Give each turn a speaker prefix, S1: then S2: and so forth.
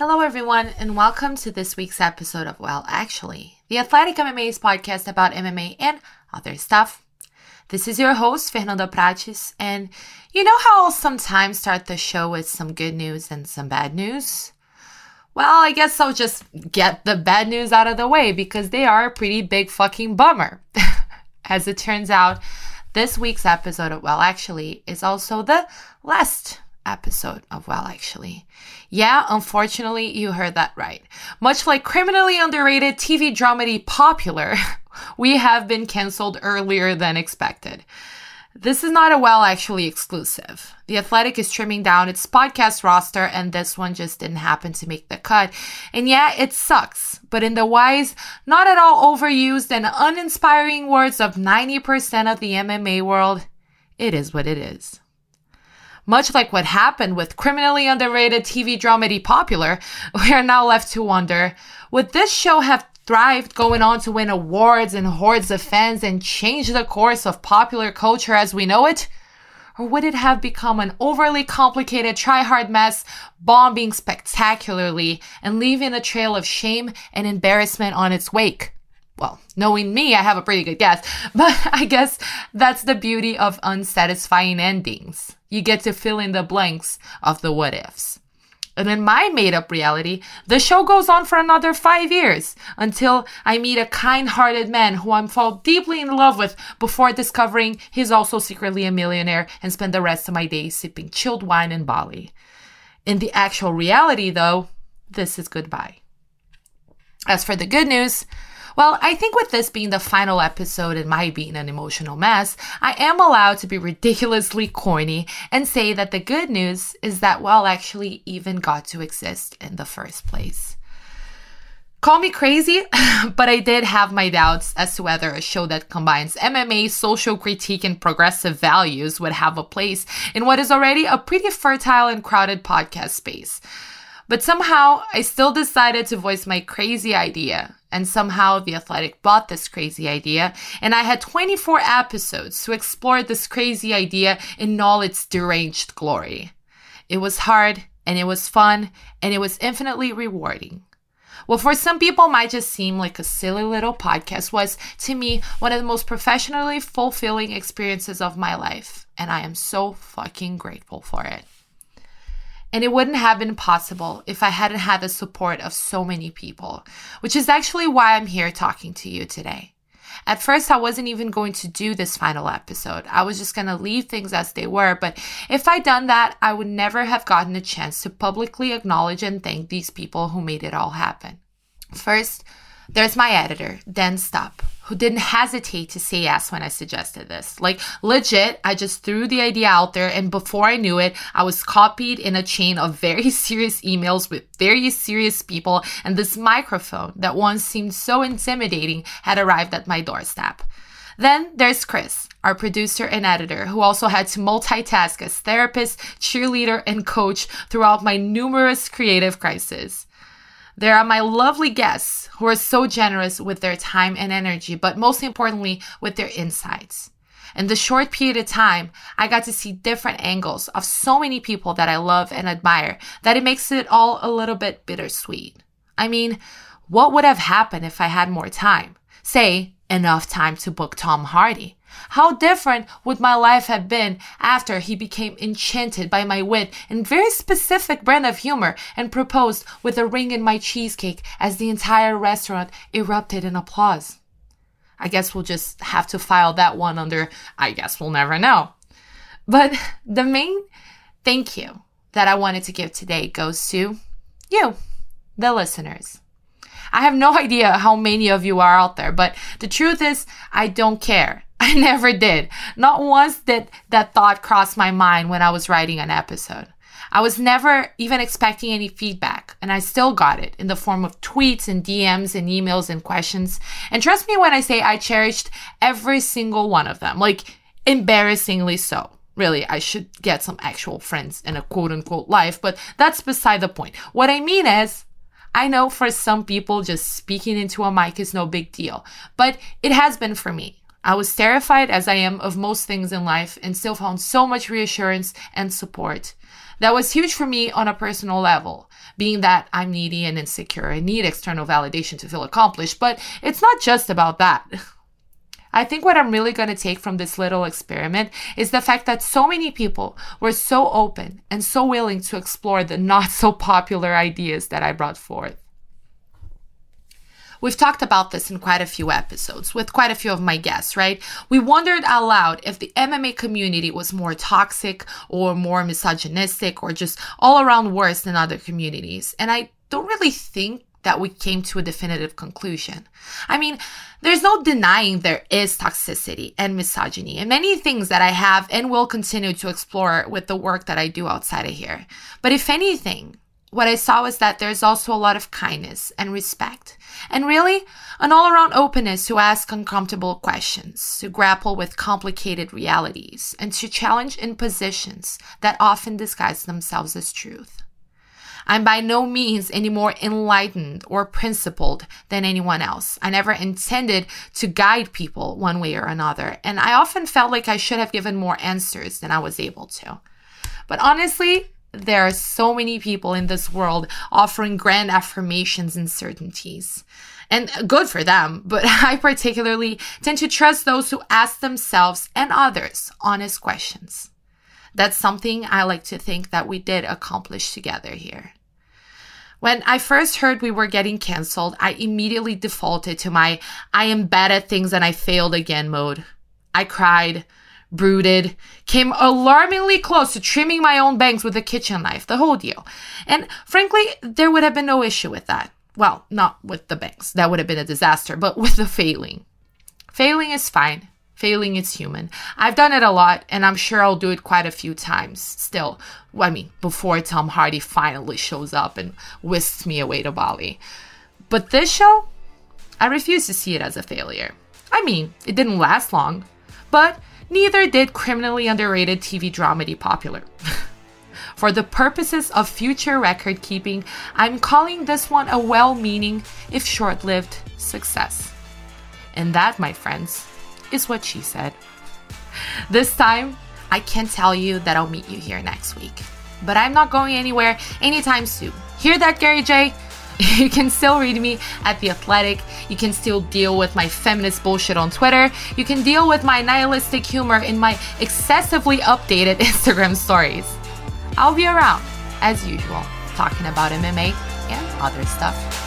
S1: Hello, everyone, and welcome to this week's episode of Well, Actually, the Athletic MMA's podcast about MMA and other stuff. This is your host, Fernanda Prates, and you know how I'll sometimes start the show with some good news and some bad news? Well, I guess I'll just get the bad news out of the way because they are a pretty big fucking bummer. As it turns out, this week's episode of Well Actually is also the last episode of Well Actually. Yeah, unfortunately, you heard that right. Much like criminally underrated TV dramedy Popular, we have been cancelled earlier than expected. This is not a well actually exclusive. The Athletic is trimming down its podcast roster, and this one just didn't happen to make the cut. And yeah, it sucks, but in the wise, not at all overused, and uninspiring words of 90% of the MMA world, it is what it is. Much like what happened with criminally underrated TV dramedy Popular, we are now left to wonder would this show have thrived going on to win awards and hordes of fans and change the course of popular culture as we know it? Or would it have become an overly complicated try-hard mess, bombing spectacularly and leaving a trail of shame and embarrassment on its wake? Well, knowing me, I have a pretty good guess, but I guess that's the beauty of unsatisfying endings. You get to fill in the blanks of the what ifs. And in my made up reality, the show goes on for another five years until I meet a kind hearted man who I'm fall deeply in love with before discovering he's also secretly a millionaire and spend the rest of my days sipping chilled wine in Bali. In the actual reality, though, this is goodbye. As for the good news, well, I think with this being the final episode and my being an emotional mess, I am allowed to be ridiculously corny and say that the good news is that Well actually even got to exist in the first place. Call me crazy, but I did have my doubts as to whether a show that combines MMA, social critique, and progressive values would have a place in what is already a pretty fertile and crowded podcast space. But somehow, I still decided to voice my crazy idea. And somehow, The Athletic bought this crazy idea, and I had 24 episodes to explore this crazy idea in all its deranged glory. It was hard, and it was fun, and it was infinitely rewarding. What for some people might just seem like a silly little podcast was, to me, one of the most professionally fulfilling experiences of my life, and I am so fucking grateful for it. And it wouldn't have been possible if I hadn't had the support of so many people, which is actually why I'm here talking to you today. At first, I wasn't even going to do this final episode. I was just going to leave things as they were. But if I'd done that, I would never have gotten a chance to publicly acknowledge and thank these people who made it all happen. First, there's my editor, Dan Stupp, who didn't hesitate to say yes when I suggested this. Like, legit, I just threw the idea out there, and before I knew it, I was copied in a chain of very serious emails with very serious people, and this microphone that once seemed so intimidating had arrived at my doorstep. Then there's Chris, our producer and editor, who also had to multitask as therapist, cheerleader, and coach throughout my numerous creative crises. There are my lovely guests who are so generous with their time and energy, but most importantly, with their insights. In the short period of time, I got to see different angles of so many people that I love and admire that it makes it all a little bit bittersweet. I mean, what would have happened if I had more time? Say, enough time to book Tom Hardy. How different would my life have been after he became enchanted by my wit and very specific brand of humor and proposed with a ring in my cheesecake as the entire restaurant erupted in applause? I guess we'll just have to file that one under I guess we'll never know. But the main thank you that I wanted to give today goes to you, the listeners. I have no idea how many of you are out there, but the truth is, I don't care. I never did. Not once did that thought cross my mind when I was writing an episode. I was never even expecting any feedback, and I still got it in the form of tweets and DMs and emails and questions. And trust me when I say I cherished every single one of them, like embarrassingly so. Really, I should get some actual friends in a quote unquote life, but that's beside the point. What I mean is, I know for some people, just speaking into a mic is no big deal, but it has been for me. I was terrified as I am of most things in life and still found so much reassurance and support. That was huge for me on a personal level, being that I'm needy and insecure I need external validation to feel accomplished, but it's not just about that. I think what I'm really going to take from this little experiment is the fact that so many people were so open and so willing to explore the not so popular ideas that I brought forth. We've talked about this in quite a few episodes with quite a few of my guests, right? We wondered out loud if the MMA community was more toxic or more misogynistic or just all around worse than other communities. And I don't really think that we came to a definitive conclusion. I mean, there's no denying there is toxicity and misogyny and many things that I have and will continue to explore with the work that I do outside of here. But if anything, what I saw was that there's also a lot of kindness and respect, and really an all around openness to ask uncomfortable questions, to grapple with complicated realities, and to challenge impositions that often disguise themselves as truth. I'm by no means any more enlightened or principled than anyone else. I never intended to guide people one way or another, and I often felt like I should have given more answers than I was able to. But honestly, there are so many people in this world offering grand affirmations and certainties. And good for them, but I particularly tend to trust those who ask themselves and others honest questions. That's something I like to think that we did accomplish together here. When I first heard we were getting canceled, I immediately defaulted to my I am bad at things and I failed again mode. I cried, brooded, came alarmingly close to trimming my own bangs with a kitchen knife, the whole deal. And frankly, there would have been no issue with that. Well, not with the bangs, that would have been a disaster, but with the failing. Failing is fine. Failing is human. I've done it a lot, and I'm sure I'll do it quite a few times still. I mean, before Tom Hardy finally shows up and whisks me away to Bali. But this show, I refuse to see it as a failure. I mean, it didn't last long, but neither did criminally underrated TV dramedy popular. For the purposes of future record keeping, I'm calling this one a well meaning, if short lived, success. And that, my friends, is what she said. This time, I can tell you that I'll meet you here next week. But I'm not going anywhere anytime soon. Hear that, Gary J? You can still read me at The Athletic. You can still deal with my feminist bullshit on Twitter. You can deal with my nihilistic humor in my excessively updated Instagram stories. I'll be around, as usual, talking about MMA and other stuff.